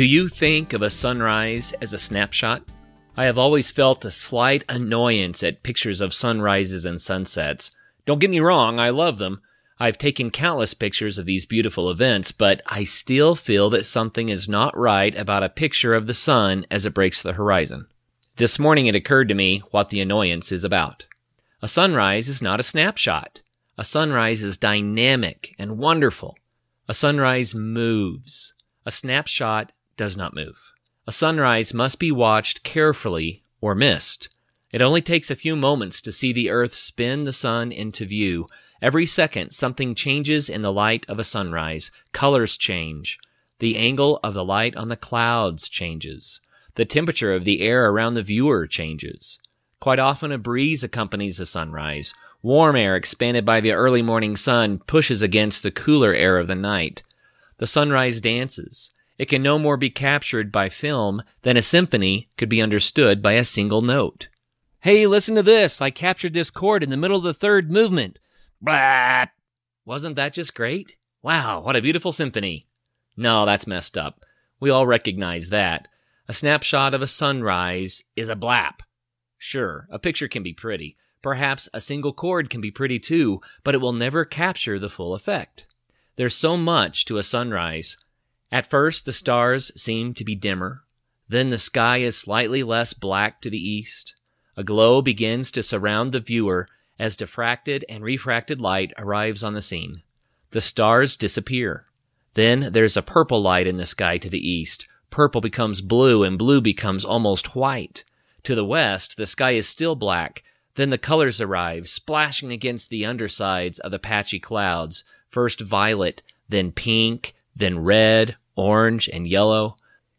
Do you think of a sunrise as a snapshot? I have always felt a slight annoyance at pictures of sunrises and sunsets. Don't get me wrong, I love them. I've taken countless pictures of these beautiful events, but I still feel that something is not right about a picture of the sun as it breaks the horizon. This morning it occurred to me what the annoyance is about. A sunrise is not a snapshot. A sunrise is dynamic and wonderful. A sunrise moves. A snapshot does not move. A sunrise must be watched carefully or missed. It only takes a few moments to see the earth spin the sun into view. Every second, something changes in the light of a sunrise. Colors change. The angle of the light on the clouds changes. The temperature of the air around the viewer changes. Quite often, a breeze accompanies the sunrise. Warm air expanded by the early morning sun pushes against the cooler air of the night. The sunrise dances. It can no more be captured by film than a symphony could be understood by a single note. Hey, listen to this. I captured this chord in the middle of the third movement. Blah! Wasn't that just great? Wow, what a beautiful symphony. No, that's messed up. We all recognize that. A snapshot of a sunrise is a blap. Sure, a picture can be pretty. Perhaps a single chord can be pretty too, but it will never capture the full effect. There's so much to a sunrise at first, the stars seem to be dimmer. Then the sky is slightly less black to the east. A glow begins to surround the viewer as diffracted and refracted light arrives on the scene. The stars disappear. Then there's a purple light in the sky to the east. Purple becomes blue and blue becomes almost white. To the west, the sky is still black. Then the colors arrive, splashing against the undersides of the patchy clouds. First violet, then pink, then red, orange, and yellow.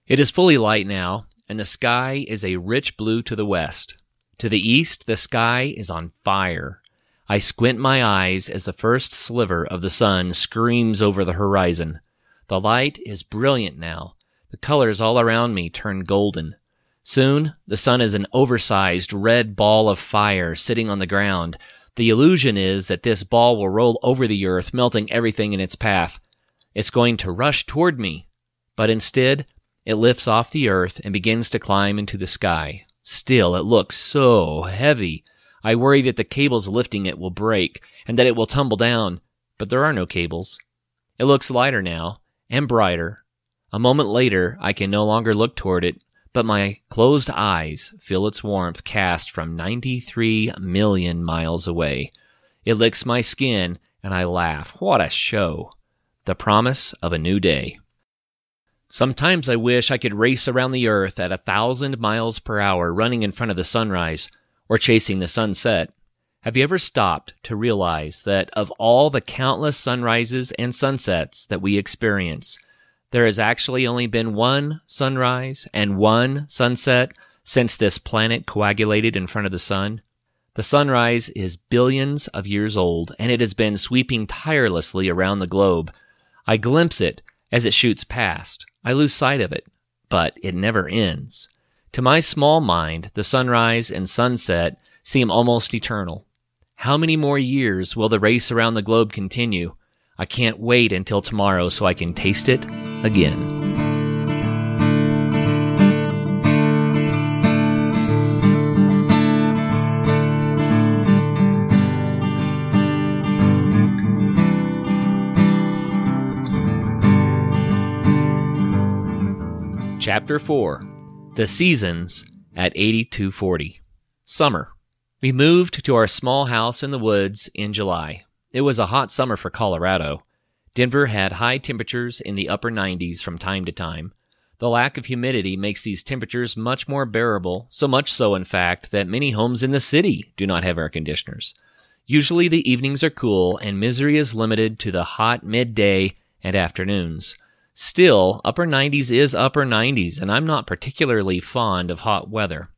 It is fully light now, and the sky is a rich blue to the west. To the east, the sky is on fire. I squint my eyes as the first sliver of the sun screams over the horizon. The light is brilliant now. The colors all around me turn golden. Soon, the sun is an oversized red ball of fire sitting on the ground. The illusion is that this ball will roll over the earth, melting everything in its path. It's going to rush toward me, but instead, it lifts off the earth and begins to climb into the sky. Still, it looks so heavy. I worry that the cables lifting it will break and that it will tumble down, but there are no cables. It looks lighter now and brighter. A moment later, I can no longer look toward it, but my closed eyes feel its warmth cast from 93 million miles away. It licks my skin and I laugh. What a show! the promise of a new day. Sometimes I wish I could race around the earth at a thousand miles per hour running in front of the sunrise or chasing the sunset. Have you ever stopped to realize that of all the countless sunrises and sunsets that we experience, there has actually only been one sunrise and one sunset since this planet coagulated in front of the sun? The sunrise is billions of years old and it has been sweeping tirelessly around the globe I glimpse it as it shoots past. I lose sight of it, but it never ends. To my small mind, the sunrise and sunset seem almost eternal. How many more years will the race around the globe continue? I can't wait until tomorrow so I can taste it again. Chapter 4 The Seasons at 8240. Summer. We moved to our small house in the woods in July. It was a hot summer for Colorado. Denver had high temperatures in the upper 90s from time to time. The lack of humidity makes these temperatures much more bearable, so much so, in fact, that many homes in the city do not have air conditioners. Usually the evenings are cool and misery is limited to the hot midday and afternoons. Still, upper 90s is upper 90s, and I'm not particularly fond of hot weather.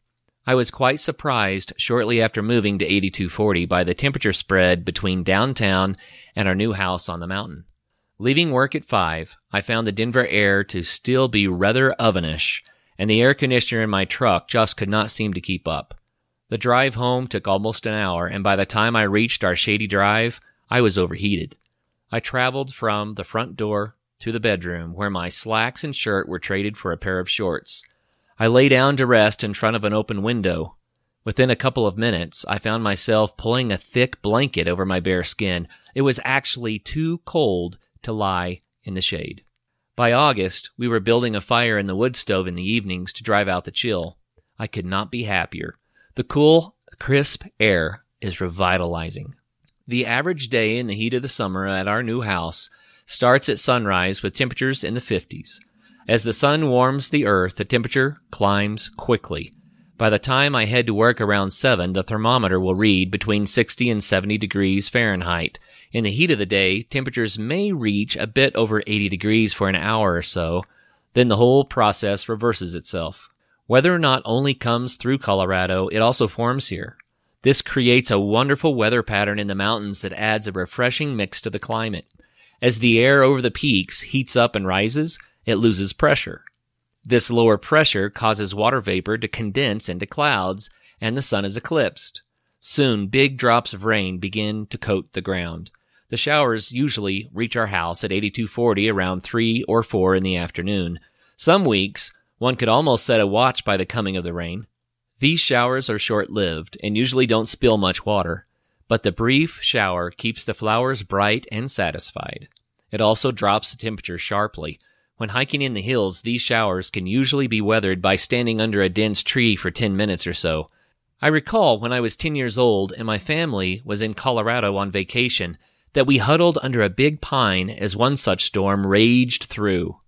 I was quite surprised shortly after moving to 8240 by the temperature spread between downtown and our new house on the mountain. Leaving work at 5, I found the Denver air to still be rather ovenish, and the air conditioner in my truck just could not seem to keep up. The drive home took almost an hour, and by the time I reached our shady drive, I was overheated. I traveled from the front door to the bedroom where my slacks and shirt were traded for a pair of shorts. I lay down to rest in front of an open window. Within a couple of minutes, I found myself pulling a thick blanket over my bare skin. It was actually too cold to lie in the shade. By August, we were building a fire in the wood stove in the evenings to drive out the chill. I could not be happier. The cool, crisp air is revitalizing. The average day in the heat of the summer at our new house starts at sunrise with temperatures in the 50s. As the sun warms the earth, the temperature climbs quickly. By the time I head to work around 7, the thermometer will read between 60 and 70 degrees Fahrenheit. In the heat of the day, temperatures may reach a bit over 80 degrees for an hour or so. Then the whole process reverses itself. Weather not only comes through Colorado, it also forms here. This creates a wonderful weather pattern in the mountains that adds a refreshing mix to the climate. As the air over the peaks heats up and rises, it loses pressure. This lower pressure causes water vapor to condense into clouds, and the sun is eclipsed. Soon, big drops of rain begin to coat the ground. The showers usually reach our house at 8240 around 3 or 4 in the afternoon. Some weeks, one could almost set a watch by the coming of the rain. These showers are short lived and usually don't spill much water, but the brief shower keeps the flowers bright and satisfied. It also drops the temperature sharply, when hiking in the hills, these showers can usually be weathered by standing under a dense tree for 10 minutes or so. I recall when I was 10 years old and my family was in Colorado on vacation that we huddled under a big pine as one such storm raged through.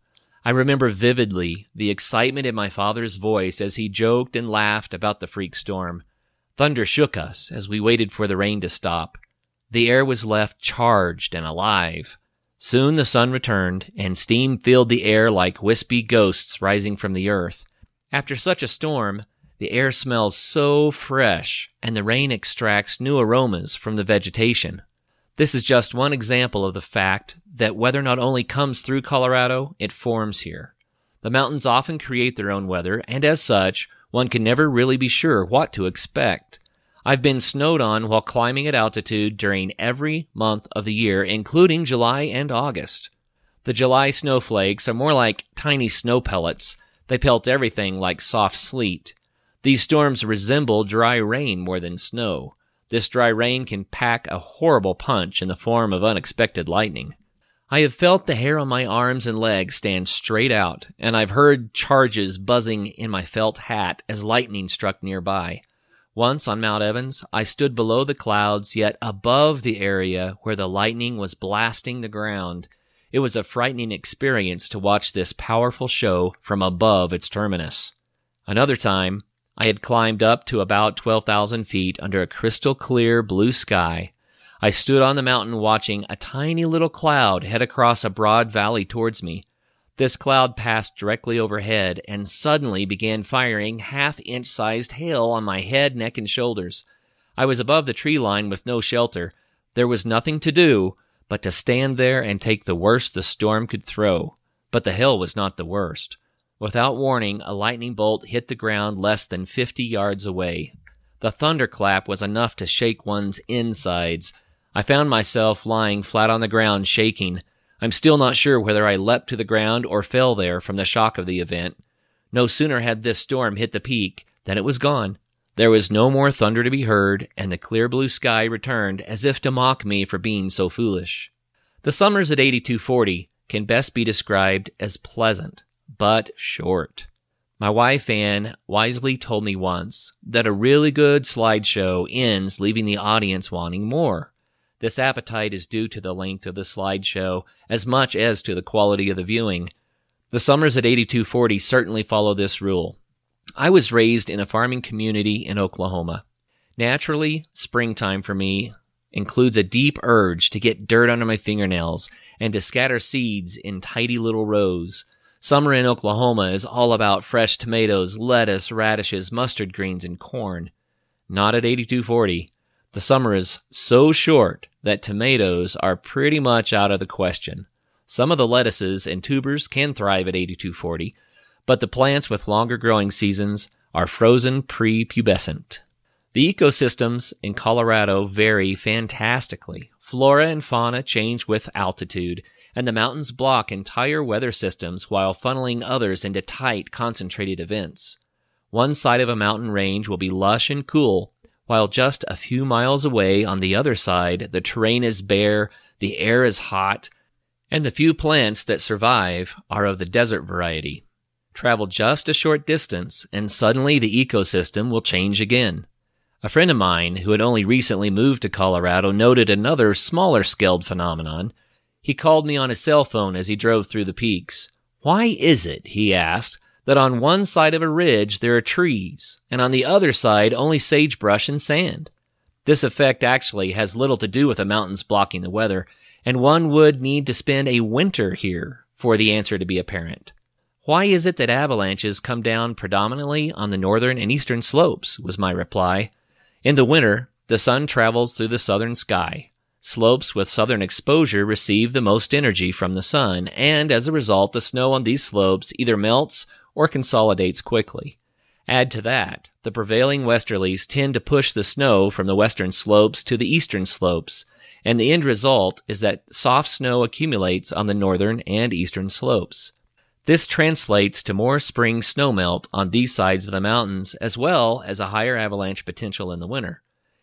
I remember vividly the excitement in my father's voice as he joked and laughed about the freak storm. Thunder shook us as we waited for the rain to stop. The air was left charged and alive. Soon the sun returned, and steam filled the air like wispy ghosts rising from the earth. After such a storm, the air smells so fresh, and the rain extracts new aromas from the vegetation. This is just one example of the fact that weather not only comes through Colorado, it forms here. The mountains often create their own weather, and as such, one can never really be sure what to expect. I've been snowed on while climbing at altitude during every month of the year, including July and August. The July snowflakes are more like tiny snow pellets. They pelt everything like soft sleet. These storms resemble dry rain more than snow. This dry rain can pack a horrible punch in the form of unexpected lightning. I have felt the hair on my arms and legs stand straight out, and I've heard charges buzzing in my felt hat as lightning struck nearby. Once on Mount Evans, I stood below the clouds, yet above the area where the lightning was blasting the ground. It was a frightening experience to watch this powerful show from above its terminus. Another time, I had climbed up to about 12,000 feet under a crystal clear blue sky. I stood on the mountain watching a tiny little cloud head across a broad valley towards me. This cloud passed directly overhead and suddenly began firing half inch sized hail on my head, neck, and shoulders. I was above the tree line with no shelter. There was nothing to do but to stand there and take the worst the storm could throw. But the hail was not the worst. Without warning, a lightning bolt hit the ground less than fifty yards away. The thunderclap was enough to shake one's insides. I found myself lying flat on the ground, shaking. I'm still not sure whether I leapt to the ground or fell there from the shock of the event. No sooner had this storm hit the peak than it was gone. There was no more thunder to be heard, and the clear blue sky returned as if to mock me for being so foolish. The summers at 8240 can best be described as pleasant, but short. My wife Anne wisely told me once that a really good slideshow ends leaving the audience wanting more. This appetite is due to the length of the slideshow as much as to the quality of the viewing. The summers at 8240 certainly follow this rule. I was raised in a farming community in Oklahoma. Naturally, springtime for me includes a deep urge to get dirt under my fingernails and to scatter seeds in tidy little rows. Summer in Oklahoma is all about fresh tomatoes, lettuce, radishes, mustard greens, and corn. Not at 8240. The summer is so short that tomatoes are pretty much out of the question. Some of the lettuces and tubers can thrive at 8240, but the plants with longer growing seasons are frozen prepubescent. The ecosystems in Colorado vary fantastically. Flora and fauna change with altitude, and the mountains block entire weather systems while funneling others into tight, concentrated events. One side of a mountain range will be lush and cool, while just a few miles away on the other side, the terrain is bare, the air is hot, and the few plants that survive are of the desert variety. Travel just a short distance, and suddenly the ecosystem will change again. A friend of mine who had only recently moved to Colorado noted another smaller scaled phenomenon. He called me on his cell phone as he drove through the peaks. Why is it, he asked, that on one side of a ridge there are trees, and on the other side only sagebrush and sand? This effect actually has little to do with the mountains blocking the weather, and one would need to spend a winter here for the answer to be apparent. Why is it that avalanches come down predominantly on the northern and eastern slopes? was my reply. In the winter, the sun travels through the southern sky. Slopes with southern exposure receive the most energy from the sun, and as a result, the snow on these slopes either melts or consolidates quickly. Add to that, the prevailing westerlies tend to push the snow from the western slopes to the eastern slopes, and the end result is that soft snow accumulates on the northern and eastern slopes. This translates to more spring snowmelt on these sides of the mountains, as well as a higher avalanche potential in the winter.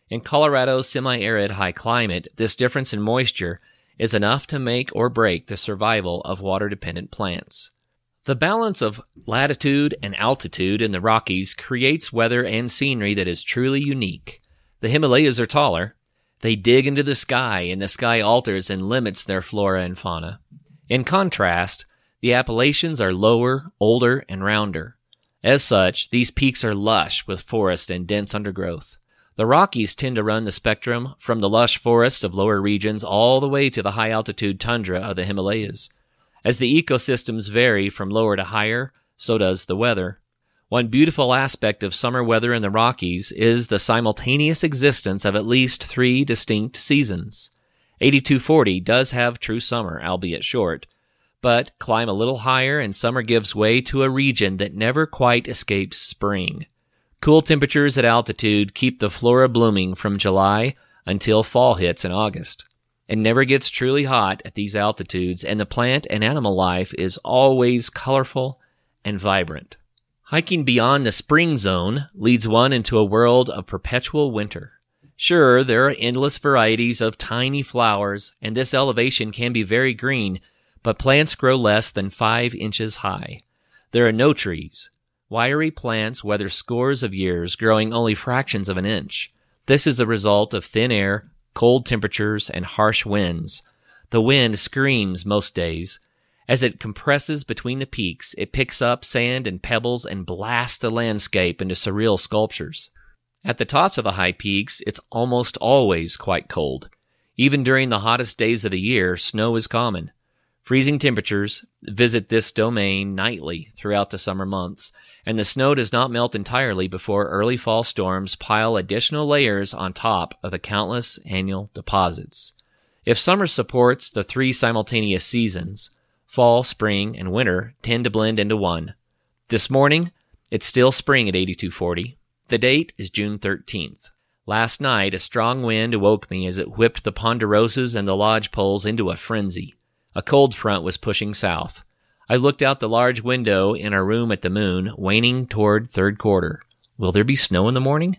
In Colorado's semi-arid high climate, this difference in moisture is enough to make or break the survival of water-dependent plants. The balance of latitude and altitude in the Rockies creates weather and scenery that is truly unique. The Himalayas are taller. They dig into the sky, and the sky alters and limits their flora and fauna. In contrast, the Appalachians are lower, older, and rounder. As such, these peaks are lush with forest and dense undergrowth. The Rockies tend to run the spectrum from the lush forests of lower regions all the way to the high altitude tundra of the Himalayas. As the ecosystems vary from lower to higher, so does the weather. One beautiful aspect of summer weather in the Rockies is the simultaneous existence of at least three distinct seasons. 8240 does have true summer, albeit short, but climb a little higher and summer gives way to a region that never quite escapes spring. Cool temperatures at altitude keep the flora blooming from July until fall hits in August. It never gets truly hot at these altitudes, and the plant and animal life is always colorful and vibrant. Hiking beyond the spring zone leads one into a world of perpetual winter. Sure, there are endless varieties of tiny flowers, and this elevation can be very green, but plants grow less than five inches high. There are no trees. Wiry plants weather scores of years, growing only fractions of an inch. This is a result of thin air, cold temperatures, and harsh winds. The wind screams most days. As it compresses between the peaks, it picks up sand and pebbles and blasts the landscape into surreal sculptures. At the tops of the high peaks, it's almost always quite cold. Even during the hottest days of the year, snow is common. Freezing temperatures visit this domain nightly throughout the summer months, and the snow does not melt entirely before early fall storms pile additional layers on top of the countless annual deposits. If summer supports the three simultaneous seasons, fall, spring, and winter tend to blend into one. This morning, it's still spring at 8240. The date is June 13th. Last night, a strong wind awoke me as it whipped the ponderosas and the lodge poles into a frenzy. A cold front was pushing south. I looked out the large window in our room at the moon, waning toward third quarter. Will there be snow in the morning?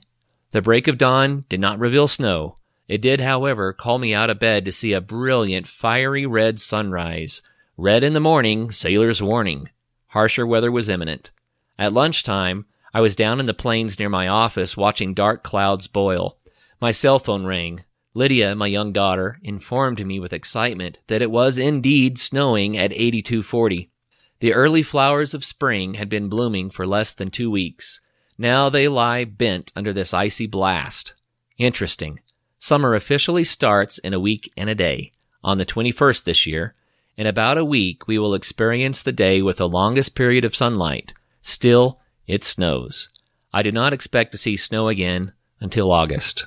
The break of dawn did not reveal snow. It did, however, call me out of bed to see a brilliant, fiery red sunrise. Red in the morning, sailor's warning. Harsher weather was imminent. At lunchtime, I was down in the plains near my office watching dark clouds boil. My cell phone rang. Lydia, my young daughter, informed me with excitement that it was indeed snowing at 8240. The early flowers of spring had been blooming for less than two weeks. Now they lie bent under this icy blast. Interesting. Summer officially starts in a week and a day, on the 21st this year. In about a week, we will experience the day with the longest period of sunlight. Still, it snows. I do not expect to see snow again until August.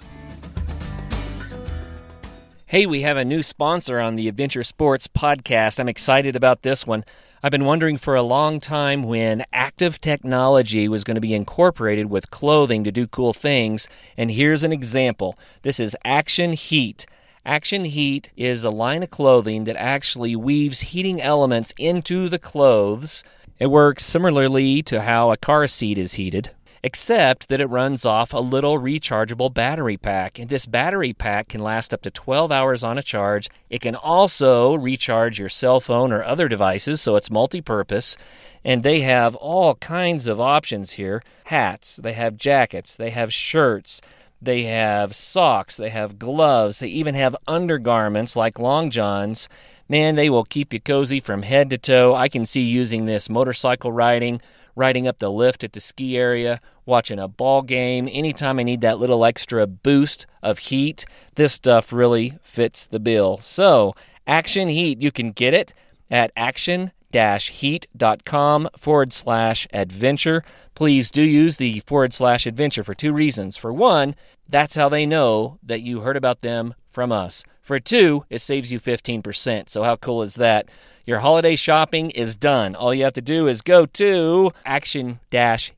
Hey, we have a new sponsor on the Adventure Sports podcast. I'm excited about this one. I've been wondering for a long time when active technology was going to be incorporated with clothing to do cool things, and here's an example. This is Action Heat. Action Heat is a line of clothing that actually weaves heating elements into the clothes. It works similarly to how a car seat is heated except that it runs off a little rechargeable battery pack. And this battery pack can last up to 12 hours on a charge. It can also recharge your cell phone or other devices, so it's multi purpose. And they have all kinds of options here hats, they have jackets, they have shirts. They have socks, they have gloves, they even have undergarments like long johns. Man, they will keep you cozy from head to toe. I can see using this motorcycle riding, riding up the lift at the ski area, watching a ball game, anytime I need that little extra boost of heat, this stuff really fits the bill. So, Action Heat, you can get it at action heat.com forward slash adventure. Please do use the forward slash adventure for two reasons. For one, that's how they know that you heard about them from us. For two, it saves you 15%. So, how cool is that? Your holiday shopping is done. All you have to do is go to action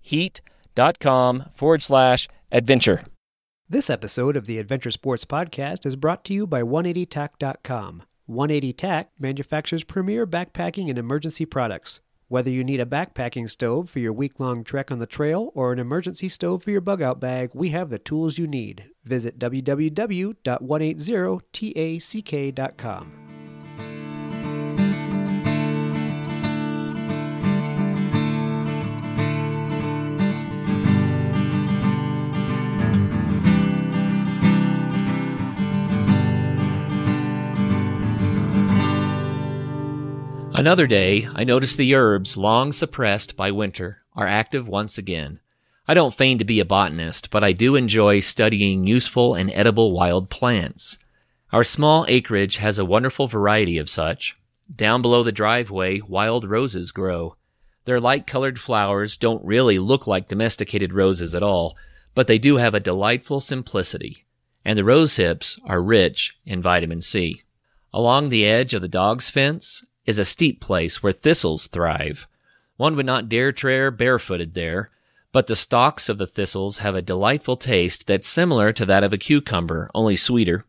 heat.com forward slash adventure. This episode of the Adventure Sports Podcast is brought to you by 180tac.com. 180 TAC manufactures premier backpacking and emergency products. Whether you need a backpacking stove for your week long trek on the trail or an emergency stove for your bug out bag, we have the tools you need. Visit www.180tac.com. Another day, I notice the herbs, long suppressed by winter, are active once again. I don't feign to be a botanist, but I do enjoy studying useful and edible wild plants. Our small acreage has a wonderful variety of such. Down below the driveway, wild roses grow. Their light colored flowers don't really look like domesticated roses at all, but they do have a delightful simplicity. And the rose hips are rich in vitamin C. Along the edge of the dog's fence, is a steep place where thistles thrive. One would not dare tread barefooted there, but the stalks of the thistles have a delightful taste that's similar to that of a cucumber, only sweeter.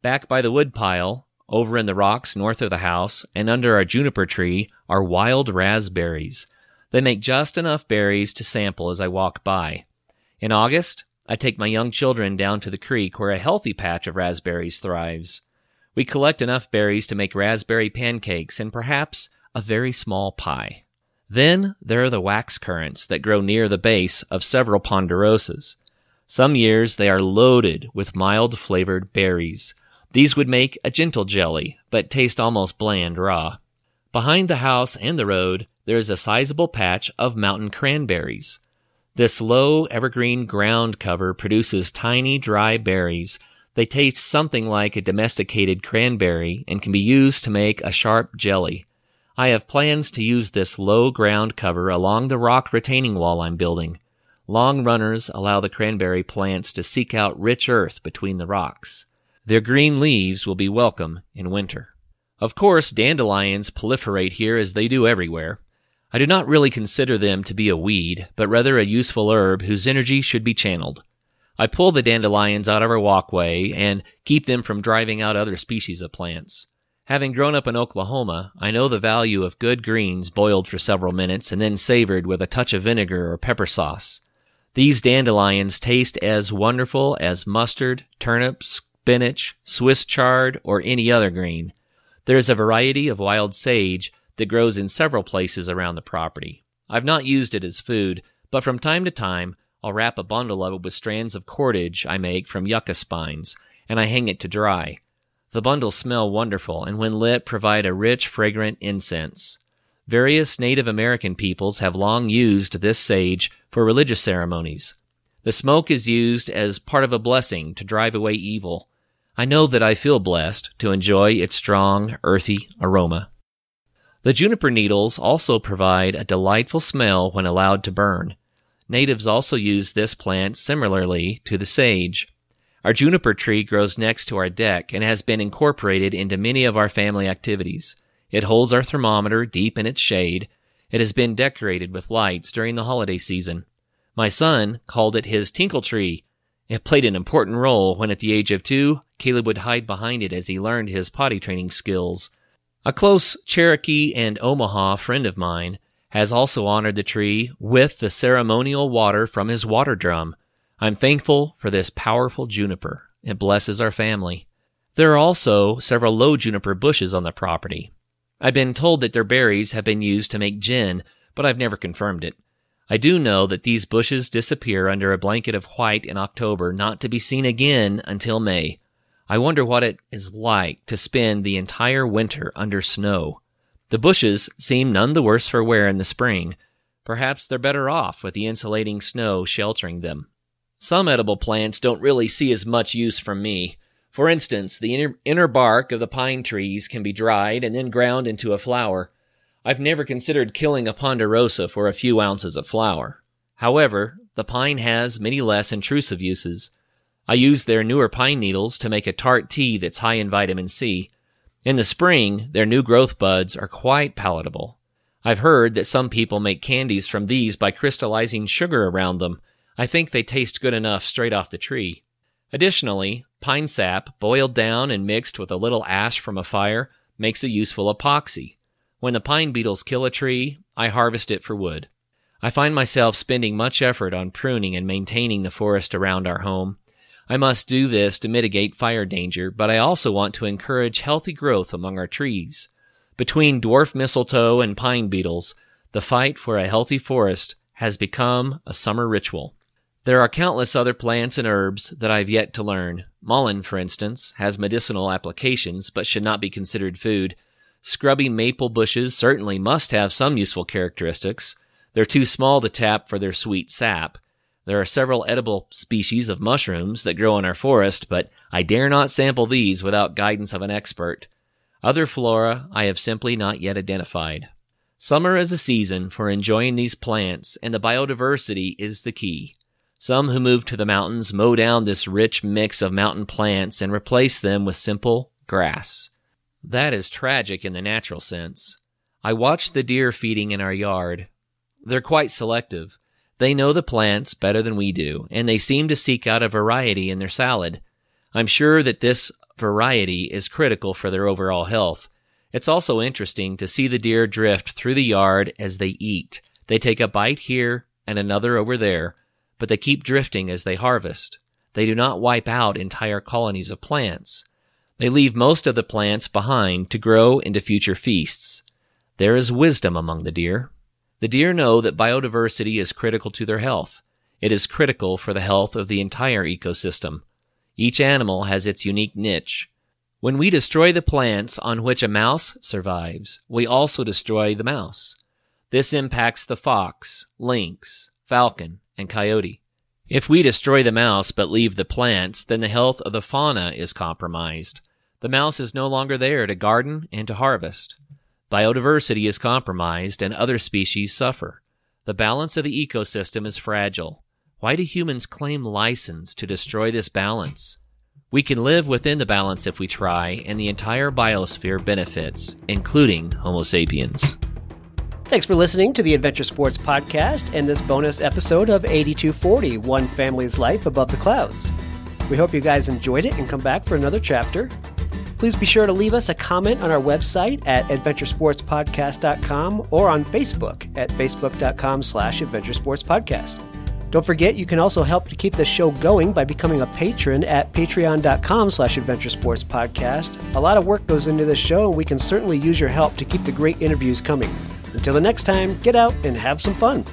Back by the woodpile, over in the rocks north of the house, and under our juniper tree, are wild raspberries. They make just enough berries to sample as I walk by. In August, I take my young children down to the creek where a healthy patch of raspberries thrives. We collect enough berries to make raspberry pancakes and perhaps a very small pie. Then there are the wax currants that grow near the base of several ponderosas. Some years they are loaded with mild flavored berries. These would make a gentle jelly, but taste almost bland raw. Behind the house and the road, there is a sizable patch of mountain cranberries. This low evergreen ground cover produces tiny dry berries they taste something like a domesticated cranberry and can be used to make a sharp jelly. I have plans to use this low ground cover along the rock retaining wall I'm building. Long runners allow the cranberry plants to seek out rich earth between the rocks. Their green leaves will be welcome in winter. Of course, dandelions proliferate here as they do everywhere. I do not really consider them to be a weed, but rather a useful herb whose energy should be channeled. I pull the dandelions out of our walkway and keep them from driving out other species of plants. Having grown up in Oklahoma, I know the value of good greens boiled for several minutes and then savored with a touch of vinegar or pepper sauce. These dandelions taste as wonderful as mustard, turnips, spinach, Swiss chard, or any other green. There is a variety of wild sage that grows in several places around the property. I've not used it as food, but from time to time I'll wrap a bundle of it with strands of cordage I make from yucca spines, and I hang it to dry. The bundles smell wonderful, and when lit, provide a rich, fragrant incense. Various Native American peoples have long used this sage for religious ceremonies. The smoke is used as part of a blessing to drive away evil. I know that I feel blessed to enjoy its strong, earthy aroma. The juniper needles also provide a delightful smell when allowed to burn. Natives also use this plant similarly to the sage. Our juniper tree grows next to our deck and has been incorporated into many of our family activities. It holds our thermometer deep in its shade. It has been decorated with lights during the holiday season. My son called it his tinkle tree, It played an important role when, at the age of two, Caleb would hide behind it as he learned his potty training skills. A close Cherokee and Omaha friend of mine has also honored the tree with the ceremonial water from his water drum. I'm thankful for this powerful juniper. It blesses our family. There are also several low juniper bushes on the property. I've been told that their berries have been used to make gin, but I've never confirmed it. I do know that these bushes disappear under a blanket of white in October, not to be seen again until May. I wonder what it is like to spend the entire winter under snow. The bushes seem none the worse for wear in the spring. Perhaps they're better off with the insulating snow sheltering them. Some edible plants don't really see as much use from me. For instance, the inner, inner bark of the pine trees can be dried and then ground into a flour. I've never considered killing a ponderosa for a few ounces of flour. However, the pine has many less intrusive uses. I use their newer pine needles to make a tart tea that's high in vitamin C. In the spring, their new growth buds are quite palatable. I've heard that some people make candies from these by crystallizing sugar around them. I think they taste good enough straight off the tree. Additionally, pine sap, boiled down and mixed with a little ash from a fire, makes a useful epoxy. When the pine beetles kill a tree, I harvest it for wood. I find myself spending much effort on pruning and maintaining the forest around our home. I must do this to mitigate fire danger, but I also want to encourage healthy growth among our trees. Between dwarf mistletoe and pine beetles, the fight for a healthy forest has become a summer ritual. There are countless other plants and herbs that I've yet to learn. Mullein, for instance, has medicinal applications but should not be considered food. Scrubby maple bushes certainly must have some useful characteristics. They're too small to tap for their sweet sap. There are several edible species of mushrooms that grow in our forest, but I dare not sample these without guidance of an expert. Other flora I have simply not yet identified. Summer is a season for enjoying these plants, and the biodiversity is the key. Some who move to the mountains mow down this rich mix of mountain plants and replace them with simple grass. That is tragic in the natural sense. I watch the deer feeding in our yard. They're quite selective. They know the plants better than we do, and they seem to seek out a variety in their salad. I'm sure that this variety is critical for their overall health. It's also interesting to see the deer drift through the yard as they eat. They take a bite here and another over there, but they keep drifting as they harvest. They do not wipe out entire colonies of plants. They leave most of the plants behind to grow into future feasts. There is wisdom among the deer. The deer know that biodiversity is critical to their health. It is critical for the health of the entire ecosystem. Each animal has its unique niche. When we destroy the plants on which a mouse survives, we also destroy the mouse. This impacts the fox, lynx, falcon, and coyote. If we destroy the mouse but leave the plants, then the health of the fauna is compromised. The mouse is no longer there to garden and to harvest. Biodiversity is compromised and other species suffer. The balance of the ecosystem is fragile. Why do humans claim license to destroy this balance? We can live within the balance if we try, and the entire biosphere benefits, including Homo sapiens. Thanks for listening to the Adventure Sports Podcast and this bonus episode of 8240 One Family's Life Above the Clouds. We hope you guys enjoyed it and come back for another chapter. Please be sure to leave us a comment on our website at adventuresportspodcast.com or on Facebook at facebook.com slash adventuresportspodcast. Don't forget, you can also help to keep the show going by becoming a patron at patreon.com slash adventuresportspodcast. A lot of work goes into this show, and we can certainly use your help to keep the great interviews coming. Until the next time, get out and have some fun.